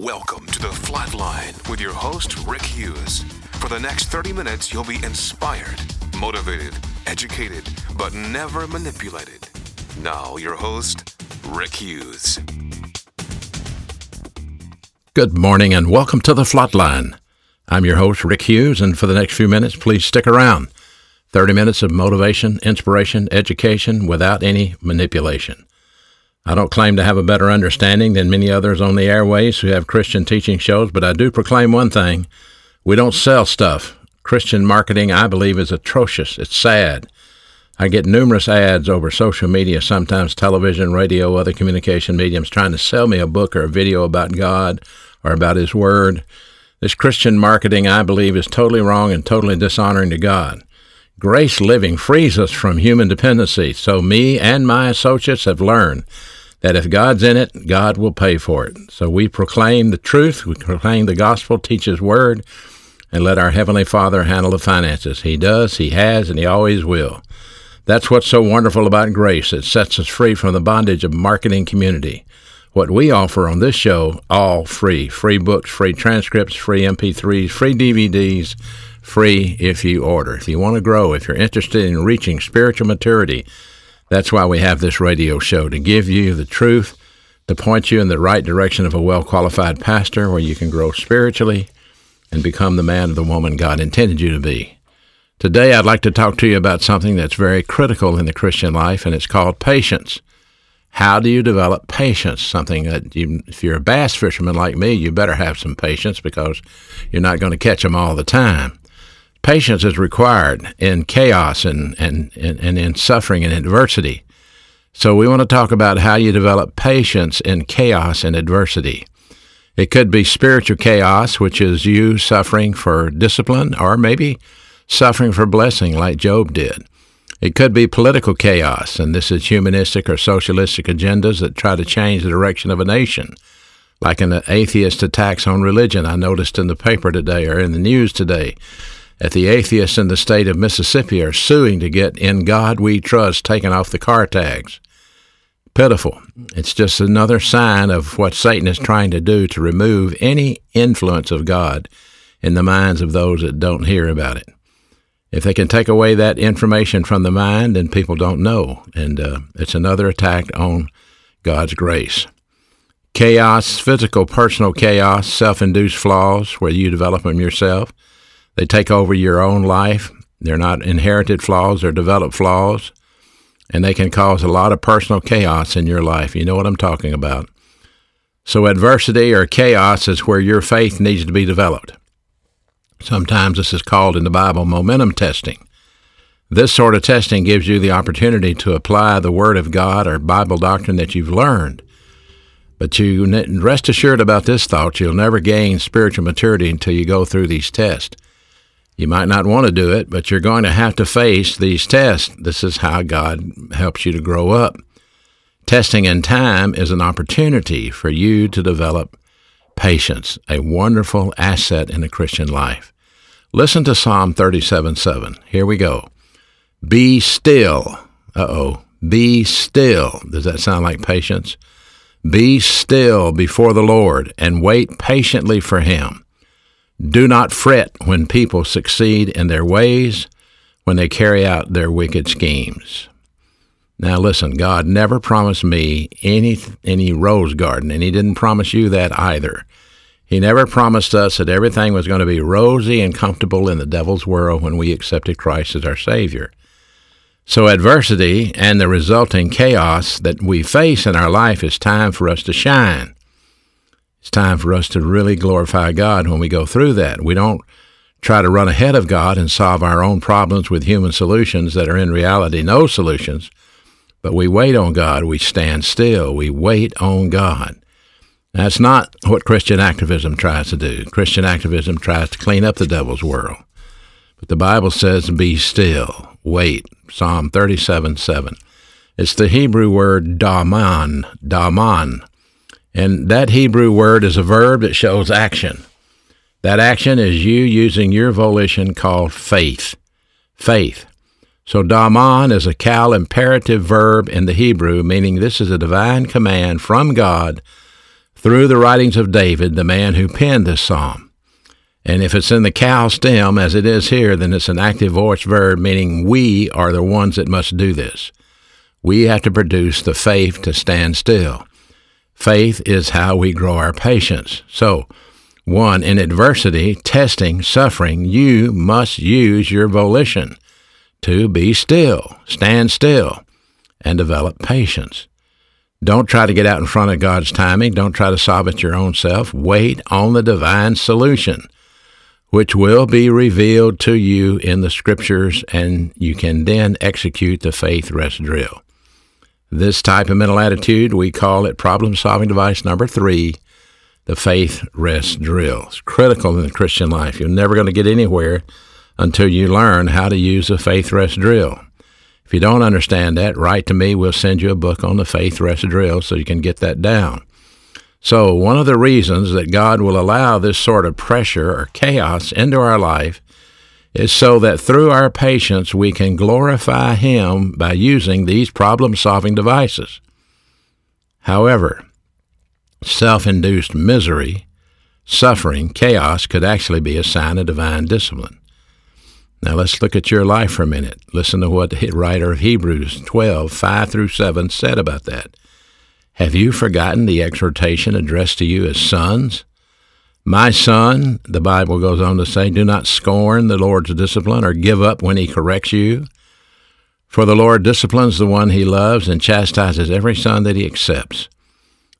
Welcome to the Flatline with your host, Rick Hughes. For the next 30 minutes, you'll be inspired, motivated, educated, but never manipulated. Now, your host, Rick Hughes. Good morning and welcome to the Flatline. I'm your host, Rick Hughes, and for the next few minutes, please stick around. 30 minutes of motivation, inspiration, education without any manipulation. I don't claim to have a better understanding than many others on the airways who have Christian teaching shows, but I do proclaim one thing we don't sell stuff. Christian marketing, I believe, is atrocious. It's sad. I get numerous ads over social media, sometimes television, radio, other communication mediums, trying to sell me a book or a video about God or about His Word. This Christian marketing, I believe, is totally wrong and totally dishonoring to God. Grace living frees us from human dependency, so me and my associates have learned that if God's in it, God will pay for it. So we proclaim the truth, we proclaim the gospel, teach His word, and let our Heavenly Father handle the finances. He does, He has, and He always will. That's what's so wonderful about grace. It sets us free from the bondage of marketing community. What we offer on this show, all free. Free books, free transcripts, free MP3s, free DVDs, free if you order. If you want to grow, if you're interested in reaching spiritual maturity, that's why we have this radio show to give you the truth, to point you in the right direction of a well qualified pastor where you can grow spiritually and become the man or the woman God intended you to be. Today, I'd like to talk to you about something that's very critical in the Christian life, and it's called patience. How do you develop patience? Something that you, if you're a bass fisherman like me, you better have some patience because you're not going to catch them all the time. Patience is required in chaos and, and, and, and in suffering and adversity. So, we want to talk about how you develop patience in chaos and adversity. It could be spiritual chaos, which is you suffering for discipline, or maybe suffering for blessing, like Job did. It could be political chaos, and this is humanistic or socialistic agendas that try to change the direction of a nation, like an atheist attacks on religion I noticed in the paper today or in the news today that the atheists in the state of Mississippi are suing to get In God We Trust taken off the car tags. Pitiful. It's just another sign of what Satan is trying to do to remove any influence of God in the minds of those that don't hear about it. If they can take away that information from the mind, then people don't know. And uh, it's another attack on God's grace. Chaos, physical, personal chaos, self induced flaws where you develop them yourself they take over your own life. They're not inherited flaws, they're developed flaws, and they can cause a lot of personal chaos in your life. You know what I'm talking about. So, adversity or chaos is where your faith needs to be developed. Sometimes this is called in the Bible momentum testing. This sort of testing gives you the opportunity to apply the Word of God or Bible doctrine that you've learned. But you rest assured about this thought you'll never gain spiritual maturity until you go through these tests. You might not want to do it, but you're going to have to face these tests. This is how God helps you to grow up. Testing in time is an opportunity for you to develop patience, a wonderful asset in the Christian life. Listen to Psalm 37 7. Here we go. Be still. Uh oh. Be still. Does that sound like patience? Be still before the Lord and wait patiently for him. Do not fret when people succeed in their ways, when they carry out their wicked schemes. Now listen, God never promised me any any rose garden, and he didn't promise you that either. He never promised us that everything was going to be rosy and comfortable in the devil's world when we accepted Christ as our Savior. So, adversity and the resulting chaos that we face in our life is time for us to shine. It's time for us to really glorify God when we go through that. We don't try to run ahead of God and solve our own problems with human solutions that are in reality no solutions, but we wait on God. We stand still. We wait on God. That's not what Christian activism tries to do. Christian activism tries to clean up the devil's world. But the Bible says, be still, wait. Psalm 37 7. It's the Hebrew word damam, damam, and that Hebrew word is a verb that shows action. That action is you using your volition called faith. Faith. So damam is a qal imperative verb in the Hebrew, meaning this is a divine command from God through the writings of David, the man who penned this psalm. And if it's in the qal stem, as it is here, then it's an active voice verb, meaning we are the ones that must do this. We have to produce the faith to stand still. Faith is how we grow our patience. So, one, in adversity, testing, suffering, you must use your volition to be still, stand still, and develop patience. Don't try to get out in front of God's timing. Don't try to solve it your own self. Wait on the divine solution, which will be revealed to you in the scriptures, and you can then execute the faith rest drill. This type of mental attitude, we call it problem solving device number three, the faith rest drill. It's critical in the Christian life. You're never going to get anywhere until you learn how to use the faith rest drill. If you don't understand that, write to me. We'll send you a book on the faith rest drill so you can get that down. So, one of the reasons that God will allow this sort of pressure or chaos into our life is so that through our patience we can glorify Him by using these problem solving devices. However, self induced misery, suffering, chaos could actually be a sign of divine discipline. Now let's look at your life for a minute. Listen to what the writer of Hebrews 12, 5 through 7 said about that. Have you forgotten the exhortation addressed to you as sons? My son, the Bible goes on to say, do not scorn the Lord's discipline or give up when he corrects you. For the Lord disciplines the one he loves and chastises every son that he accepts.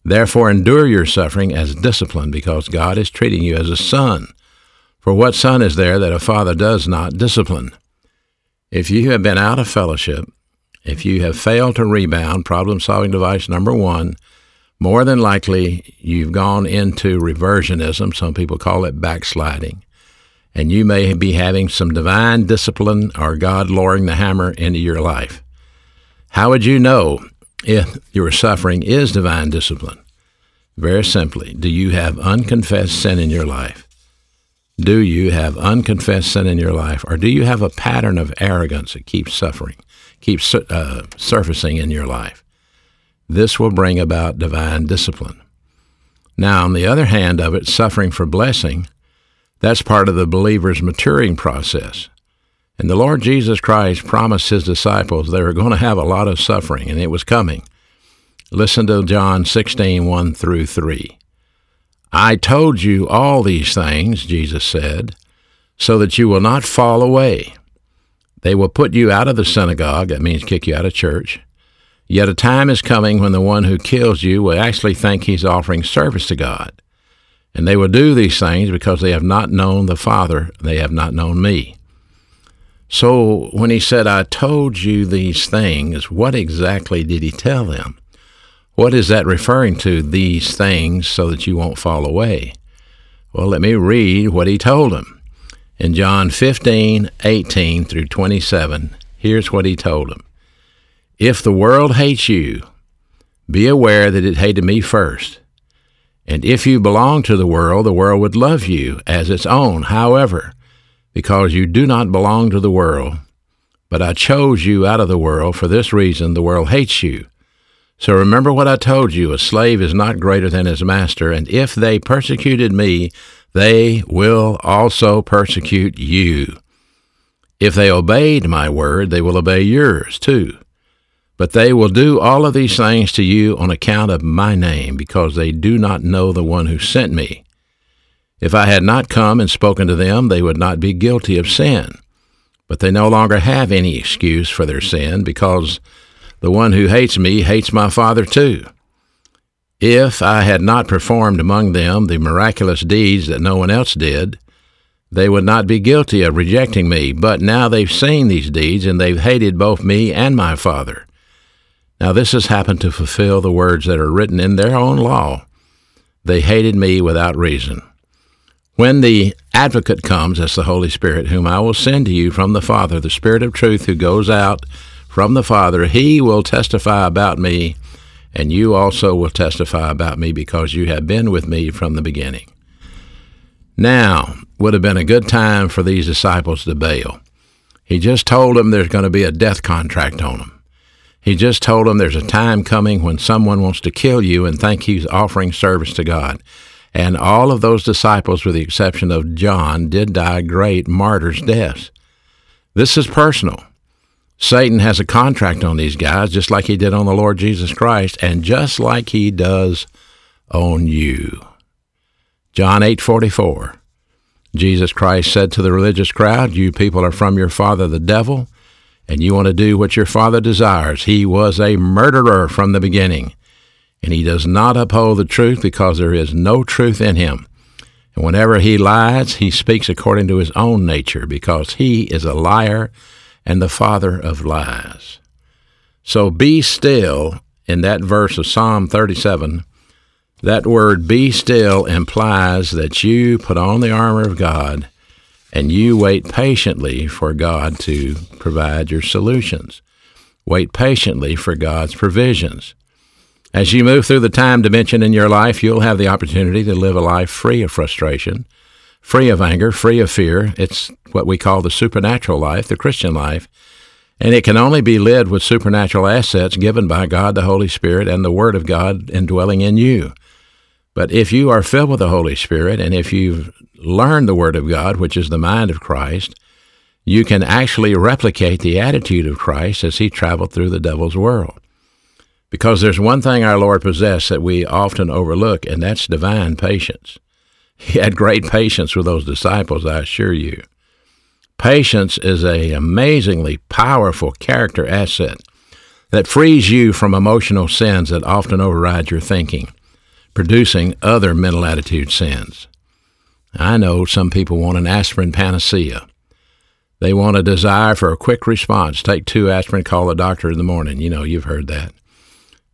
Therefore, endure your suffering as discipline because God is treating you as a son. For what son is there that a father does not discipline? If you have been out of fellowship, if you have failed to rebound, problem solving device number one, more than likely you've gone into reversionism. Some people call it backsliding. And you may be having some divine discipline or God lowering the hammer into your life. How would you know if your suffering is divine discipline? Very simply, do you have unconfessed sin in your life? Do you have unconfessed sin in your life, or do you have a pattern of arrogance that keeps suffering, keeps uh, surfacing in your life? This will bring about divine discipline. Now, on the other hand of it, suffering for blessing, that's part of the believer's maturing process. And the Lord Jesus Christ promised his disciples they were going to have a lot of suffering, and it was coming. Listen to John 16, 1 through 3. I told you all these things, Jesus said, so that you will not fall away. They will put you out of the synagogue, that means kick you out of church. Yet a time is coming when the one who kills you will actually think he's offering service to God. And they will do these things because they have not known the Father, they have not known me. So when he said, I told you these things, what exactly did he tell them? What is that referring to, these things, so that you won't fall away? Well, let me read what he told them. In John 15, 18 through 27, here's what he told them If the world hates you, be aware that it hated me first. And if you belong to the world, the world would love you as its own. However, because you do not belong to the world, but I chose you out of the world, for this reason the world hates you. So remember what I told you a slave is not greater than his master, and if they persecuted me, they will also persecute you. If they obeyed my word, they will obey yours too. But they will do all of these things to you on account of my name, because they do not know the one who sent me. If I had not come and spoken to them, they would not be guilty of sin. But they no longer have any excuse for their sin, because the one who hates me hates my Father too. If I had not performed among them the miraculous deeds that no one else did, they would not be guilty of rejecting me. But now they've seen these deeds, and they've hated both me and my Father. Now this has happened to fulfill the words that are written in their own law. They hated me without reason. When the advocate comes, as the Holy Spirit, whom I will send to you from the Father, the Spirit of truth who goes out from the Father, he will testify about me, and you also will testify about me because you have been with me from the beginning. Now would have been a good time for these disciples to bail. He just told them there's going to be a death contract on them. He just told them there's a time coming when someone wants to kill you and think he's offering service to God. And all of those disciples, with the exception of John, did die great martyrs' deaths. This is personal. Satan has a contract on these guys, just like he did on the Lord Jesus Christ, and just like he does on you. John 8:44. Jesus Christ said to the religious crowd, "You people are from your father the devil, and you want to do what your father desires. He was a murderer from the beginning, and he does not uphold the truth because there is no truth in him. And whenever he lies, he speaks according to his own nature, because he is a liar and the father of lies." So be still in that verse of Psalm 37 that word be still implies that you put on the armor of God and you wait patiently for God to provide your solutions. Wait patiently for God's provisions. As you move through the time dimension in your life, you'll have the opportunity to live a life free of frustration, free of anger, free of fear. It's what we call the supernatural life, the Christian life. And it can only be led with supernatural assets given by God the Holy Spirit and the Word of God indwelling in you. But if you are filled with the Holy Spirit and if you've learned the Word of God, which is the mind of Christ, you can actually replicate the attitude of Christ as he traveled through the devil's world. Because there's one thing our Lord possessed that we often overlook, and that's divine patience. He had great patience with those disciples, I assure you. Patience is an amazingly powerful character asset that frees you from emotional sins that often override your thinking producing other mental attitude sins. I know some people want an aspirin panacea. They want a desire for a quick response. Take two aspirin, call the doctor in the morning. You know, you've heard that.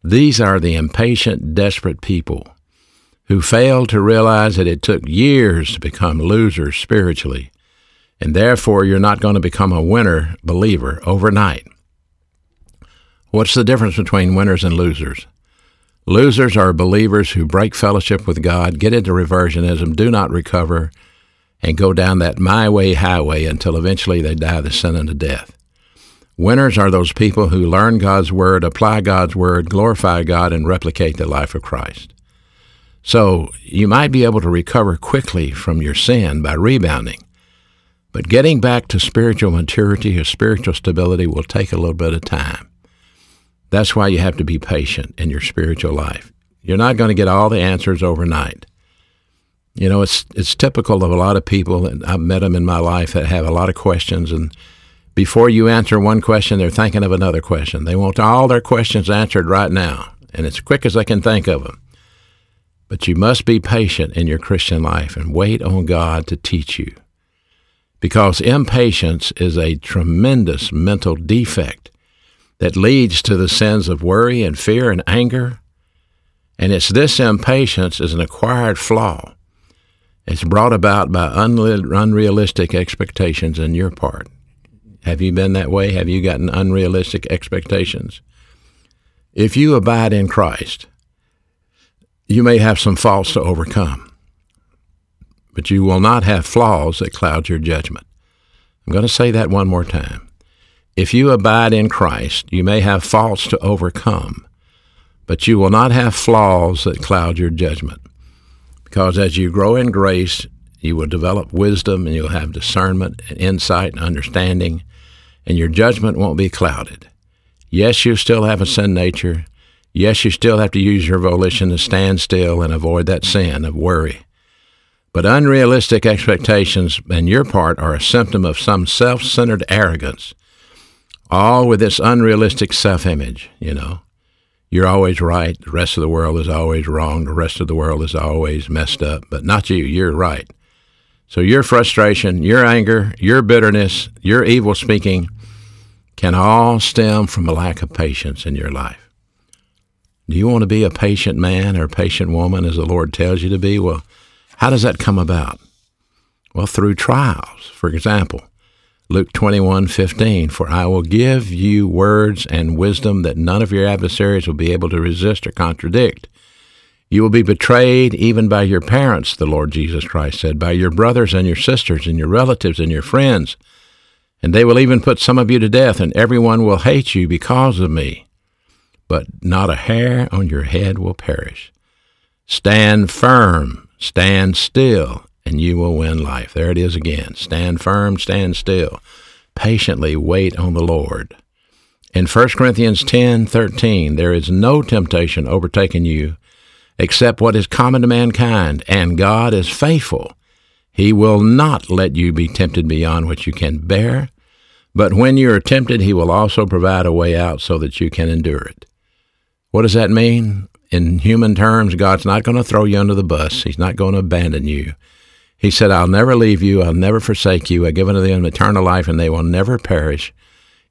These are the impatient, desperate people who fail to realize that it took years to become losers spiritually, and therefore you're not going to become a winner believer overnight. What's the difference between winners and losers? Losers are believers who break fellowship with God, get into reversionism, do not recover, and go down that my way highway until eventually they die the sin unto death. Winners are those people who learn God's Word, apply God's Word, glorify God, and replicate the life of Christ. So you might be able to recover quickly from your sin by rebounding, but getting back to spiritual maturity or spiritual stability will take a little bit of time. That's why you have to be patient in your spiritual life. You're not going to get all the answers overnight. You know, it's it's typical of a lot of people, and I've met them in my life that have a lot of questions, and before you answer one question, they're thinking of another question. They want all their questions answered right now, and as quick as they can think of them. But you must be patient in your Christian life and wait on God to teach you. Because impatience is a tremendous mental defect that leads to the sins of worry and fear and anger. And it's this impatience is an acquired flaw. It's brought about by unrealistic expectations on your part. Have you been that way? Have you gotten unrealistic expectations? If you abide in Christ, you may have some faults to overcome, but you will not have flaws that cloud your judgment. I'm going to say that one more time. If you abide in Christ, you may have faults to overcome, but you will not have flaws that cloud your judgment. Because as you grow in grace, you will develop wisdom and you'll have discernment and insight and understanding, and your judgment won't be clouded. Yes, you still have a sin nature. Yes, you still have to use your volition to stand still and avoid that sin of worry. But unrealistic expectations on your part are a symptom of some self centered arrogance all with this unrealistic self image, you know. You're always right. The rest of the world is always wrong. The rest of the world is always messed up, but not you. You're right. So your frustration, your anger, your bitterness, your evil speaking can all stem from a lack of patience in your life. Do you want to be a patient man or patient woman as the Lord tells you to be? Well, how does that come about? Well, through trials. For example, Luke 21:15 For I will give you words and wisdom that none of your adversaries will be able to resist or contradict. You will be betrayed even by your parents, the Lord Jesus Christ said, by your brothers and your sisters and your relatives and your friends. And they will even put some of you to death, and everyone will hate you because of me. but not a hair on your head will perish. Stand firm, stand still, and you will win life. There it is again. Stand firm, stand still. Patiently wait on the Lord. In 1 Corinthians 10 13, there is no temptation overtaking you except what is common to mankind, and God is faithful. He will not let you be tempted beyond what you can bear, but when you are tempted, He will also provide a way out so that you can endure it. What does that mean? In human terms, God's not going to throw you under the bus. He's not going to abandon you. He said, I'll never leave you. I'll never forsake you. I give unto them eternal life, and they will never perish.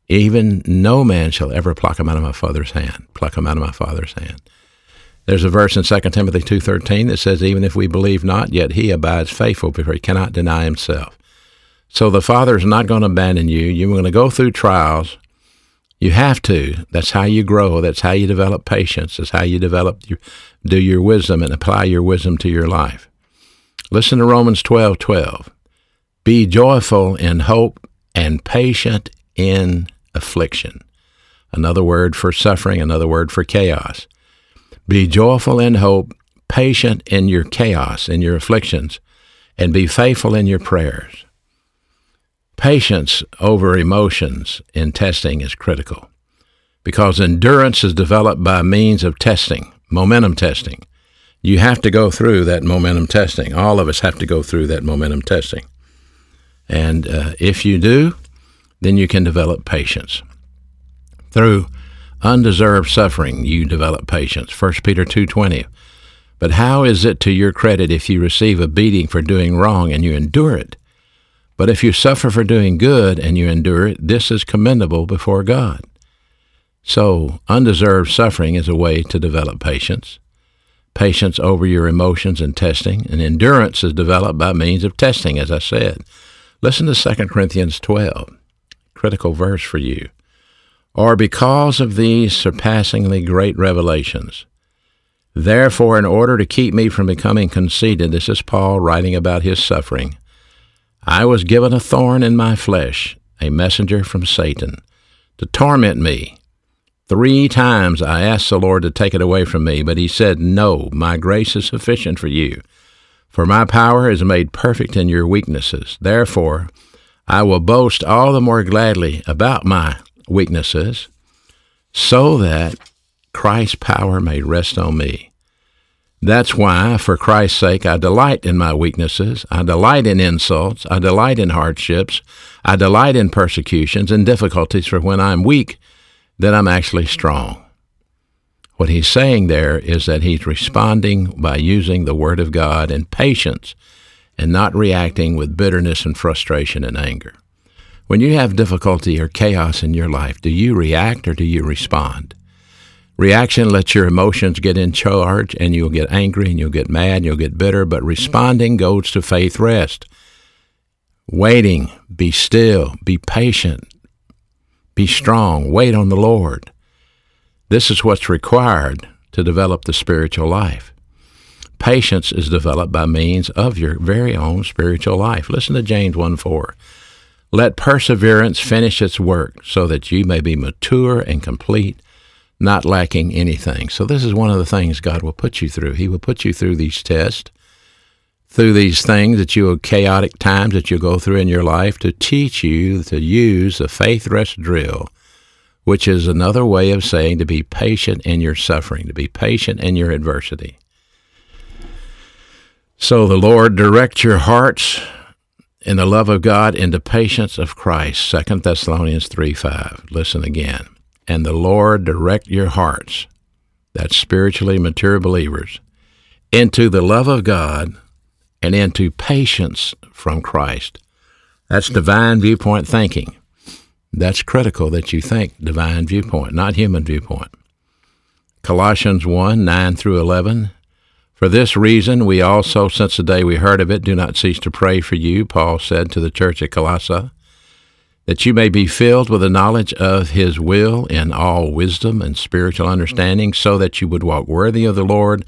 Even no man shall ever pluck them out of my Father's hand. Pluck them out of my Father's hand. There's a verse in 2 Timothy 2.13 that says, Even if we believe not, yet he abides faithful, for he cannot deny himself. So the Father is not going to abandon you. You're going to go through trials. You have to. That's how you grow. That's how you develop patience. That's how you develop your, do your wisdom and apply your wisdom to your life. Listen to Romans 12, 12. Be joyful in hope and patient in affliction. Another word for suffering, another word for chaos. Be joyful in hope, patient in your chaos, in your afflictions, and be faithful in your prayers. Patience over emotions in testing is critical because endurance is developed by means of testing, momentum testing. You have to go through that momentum testing. All of us have to go through that momentum testing. And uh, if you do, then you can develop patience. Through undeserved suffering you develop patience 1 peter 2.20 but how is it to your credit if you receive a beating for doing wrong and you endure it but if you suffer for doing good and you endure it this is commendable before god so undeserved suffering is a way to develop patience patience over your emotions and testing and endurance is developed by means of testing as i said listen to 2 corinthians 12 critical verse for you or because of these surpassingly great revelations. Therefore, in order to keep me from becoming conceited, this is Paul writing about his suffering, I was given a thorn in my flesh, a messenger from Satan, to torment me. Three times I asked the Lord to take it away from me, but he said, No, my grace is sufficient for you, for my power is made perfect in your weaknesses. Therefore, I will boast all the more gladly about my weaknesses, so that Christ's power may rest on me. That's why, for Christ's sake, I delight in my weaknesses. I delight in insults. I delight in hardships. I delight in persecutions and difficulties, for when I'm weak, then I'm actually strong. What he's saying there is that he's responding by using the Word of God and patience and not reacting with bitterness and frustration and anger. When you have difficulty or chaos in your life, do you react or do you respond? Reaction lets your emotions get in charge and you'll get angry and you'll get mad and you'll get bitter, but responding goes to faith rest. Waiting, be still, be patient, be strong, wait on the Lord. This is what's required to develop the spiritual life. Patience is developed by means of your very own spiritual life. Listen to James 1 4. Let perseverance finish its work so that you may be mature and complete, not lacking anything. So, this is one of the things God will put you through. He will put you through these tests, through these things that you chaotic times that you go through in your life to teach you to use the faith rest drill, which is another way of saying to be patient in your suffering, to be patient in your adversity. So, the Lord direct your hearts in the love of God into patience of Christ. 2 Thessalonians 3 5. Listen again. And the Lord direct your hearts, that's spiritually mature believers, into the love of God and into patience from Christ. That's divine viewpoint thinking. That's critical that you think divine viewpoint, not human viewpoint. Colossians 1 9 through 11 for this reason, we also, since the day we heard of it, do not cease to pray for you, Paul said to the church at Colossae, that you may be filled with the knowledge of his will in all wisdom and spiritual understanding, so that you would walk worthy of the Lord,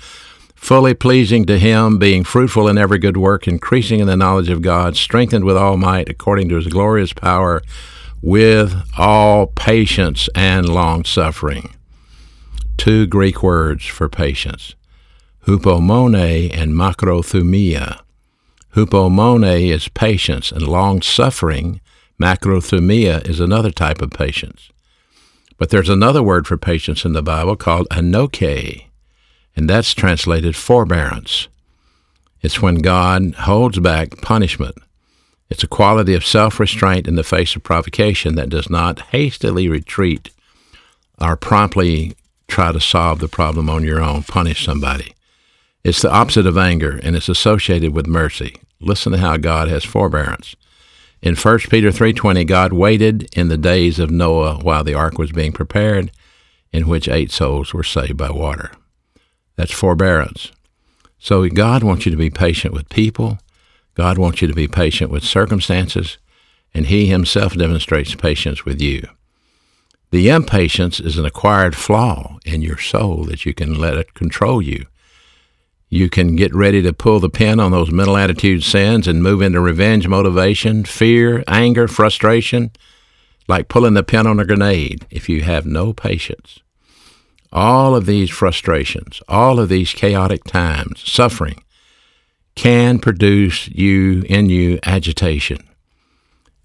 fully pleasing to him, being fruitful in every good work, increasing in the knowledge of God, strengthened with all might according to his glorious power, with all patience and long suffering two Greek words for patience hupomone and macrothumia. Hupomone is patience, and long suffering, macrothumia, is another type of patience. But there's another word for patience in the Bible called anoche, and that's translated forbearance. It's when God holds back punishment. It's a quality of self restraint in the face of provocation that does not hastily retreat or promptly try to solve the problem on your own, punish somebody. It's the opposite of anger, and it's associated with mercy. Listen to how God has forbearance. In 1 Peter 3:20, God waited in the days of Noah while the ark was being prepared, in which eight souls were saved by water. That's forbearance. So God wants you to be patient with people. God wants you to be patient with circumstances, and he himself demonstrates patience with you. The impatience is an acquired flaw in your soul that you can let it control you. You can get ready to pull the pin on those mental attitude sins and move into revenge motivation, fear, anger, frustration, like pulling the pin on a grenade if you have no patience. All of these frustrations, all of these chaotic times, suffering, can produce you in you agitation.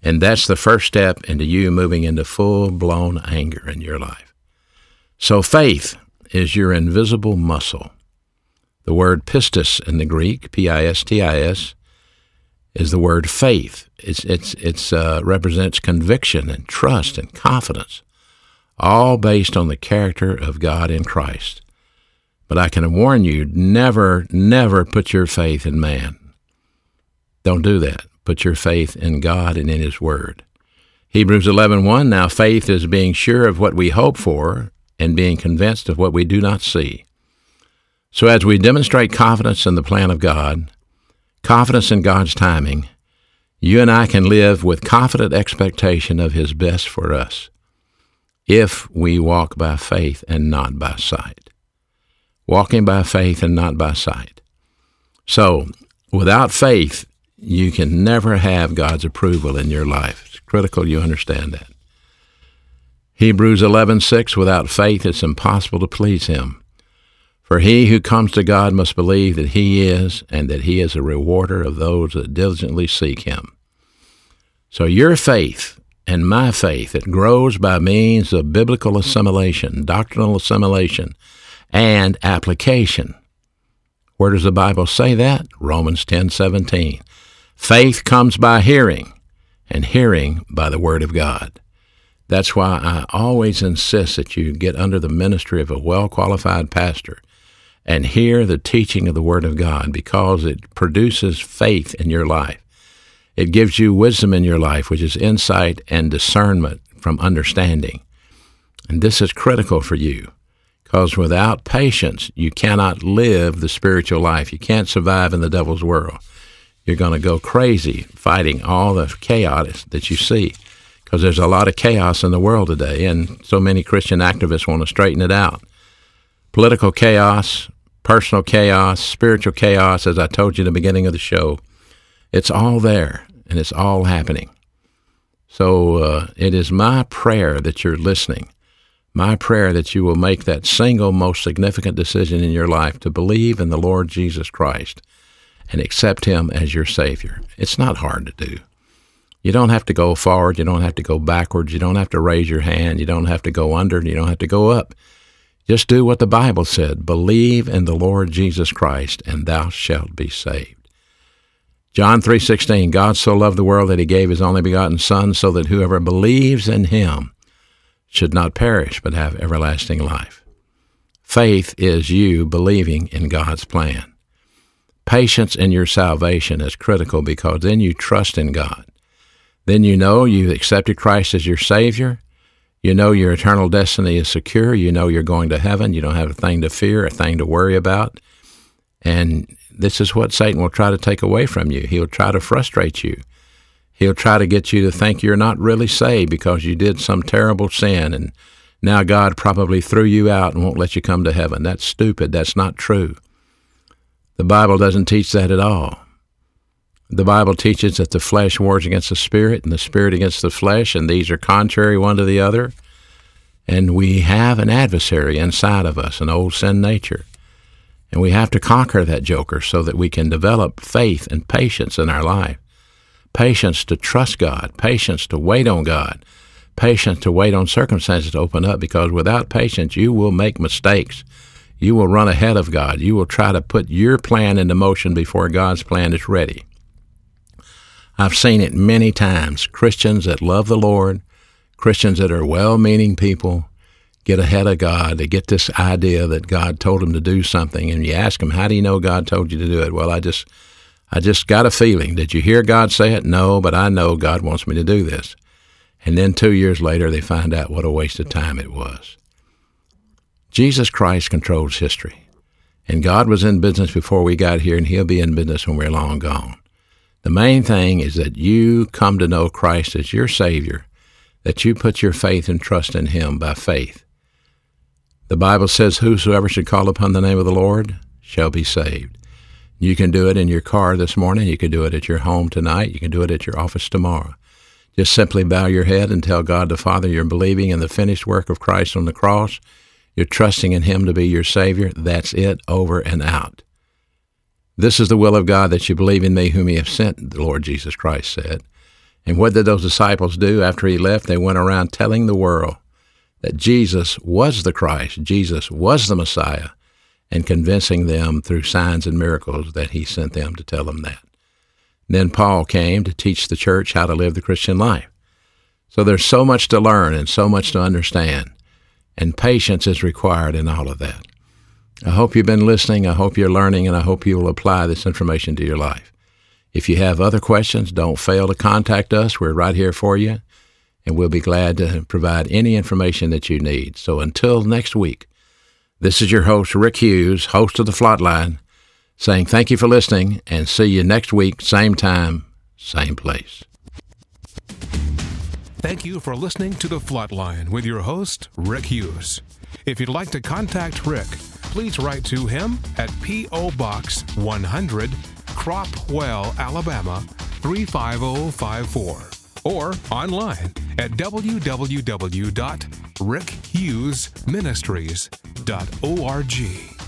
And that's the first step into you moving into full blown anger in your life. So faith is your invisible muscle. The word pistis in the Greek, P-I-S-T-I-S, is the word faith. It's it's it's uh, represents conviction and trust and confidence, all based on the character of God in Christ. But I can warn you: never, never put your faith in man. Don't do that. Put your faith in God and in His Word. Hebrews 11:1 Now faith is being sure of what we hope for and being convinced of what we do not see. So, as we demonstrate confidence in the plan of God, confidence in God's timing, you and I can live with confident expectation of His best for us if we walk by faith and not by sight. Walking by faith and not by sight. So, without faith, you can never have God's approval in your life. It's critical you understand that. Hebrews 11:6 Without faith it's impossible to please him. For he who comes to God must believe that he is, and that he is a rewarder of those that diligently seek him. So your faith and my faith, it grows by means of biblical assimilation, doctrinal assimilation, and application. Where does the Bible say that? Romans 10:17. Faith comes by hearing, and hearing by the Word of God. That's why I always insist that you get under the ministry of a well qualified pastor and hear the teaching of the Word of God because it produces faith in your life. It gives you wisdom in your life, which is insight and discernment from understanding. And this is critical for you because without patience, you cannot live the spiritual life. You can't survive in the devil's world. You're going to go crazy fighting all the chaos that you see because there's a lot of chaos in the world today, and so many Christian activists want to straighten it out political chaos, personal chaos, spiritual chaos, as I told you in the beginning of the show. It's all there and it's all happening. So uh, it is my prayer that you're listening, my prayer that you will make that single most significant decision in your life to believe in the Lord Jesus Christ and accept Him as your Savior. It's not hard to do. You don't have to go forward. You don't have to go backwards. You don't have to raise your hand. You don't have to go under. You don't have to go up. Just do what the Bible said believe in the Lord Jesus Christ, and thou shalt be saved. John 3:16 God so loved the world that he gave his only begotten son so that whoever believes in him should not perish but have everlasting life. Faith is you believing in God's plan. Patience in your salvation is critical because then you trust in God. Then you know you've accepted Christ as your Savior you know your eternal destiny is secure. You know you're going to heaven. You don't have a thing to fear, a thing to worry about. And this is what Satan will try to take away from you. He'll try to frustrate you. He'll try to get you to think you're not really saved because you did some terrible sin and now God probably threw you out and won't let you come to heaven. That's stupid. That's not true. The Bible doesn't teach that at all. The Bible teaches that the flesh wars against the spirit and the spirit against the flesh, and these are contrary one to the other. And we have an adversary inside of us, an old sin nature. And we have to conquer that joker so that we can develop faith and patience in our life. Patience to trust God, patience to wait on God, patience to wait on circumstances to open up because without patience, you will make mistakes. You will run ahead of God. You will try to put your plan into motion before God's plan is ready. I've seen it many times. Christians that love the Lord, Christians that are well meaning people, get ahead of God. to get this idea that God told him to do something, and you ask him, "How do you know God told you to do it?" Well, I just, I just got a feeling. Did you hear God say it? No, but I know God wants me to do this. And then two years later, they find out what a waste of time it was. Jesus Christ controls history. And God was in business before we got here, and He'll be in business when we're long gone. The main thing is that you come to know Christ as your Savior, that you put your faith and trust in Him by faith. The Bible says, Whosoever should call upon the name of the Lord shall be saved. You can do it in your car this morning. You can do it at your home tonight. You can do it at your office tomorrow. Just simply bow your head and tell God the Father you're believing in the finished work of Christ on the cross. You're trusting in Him to be your Savior. That's it, over and out. This is the will of God that you believe in me, whom He has sent, the Lord Jesus Christ said. And what did those disciples do after He left? They went around telling the world that Jesus was the Christ, Jesus was the Messiah, and convincing them through signs and miracles that He sent them to tell them that. Then Paul came to teach the church how to live the Christian life. So there's so much to learn and so much to understand, and patience is required in all of that. I hope you've been listening, I hope you're learning, and I hope you will apply this information to your life. If you have other questions, don't fail to contact us. We're right here for you, and we'll be glad to provide any information that you need. So until next week, this is your host, Rick Hughes, host of the Flatline saying thank you for listening and see you next week, same time, same place. Thank you for listening to The Flatline with your host, Rick Hughes. If you'd like to contact Rick, please write to him at P.O. Box 100, Cropwell, Alabama 35054, or online at www.rickhughesministries.org.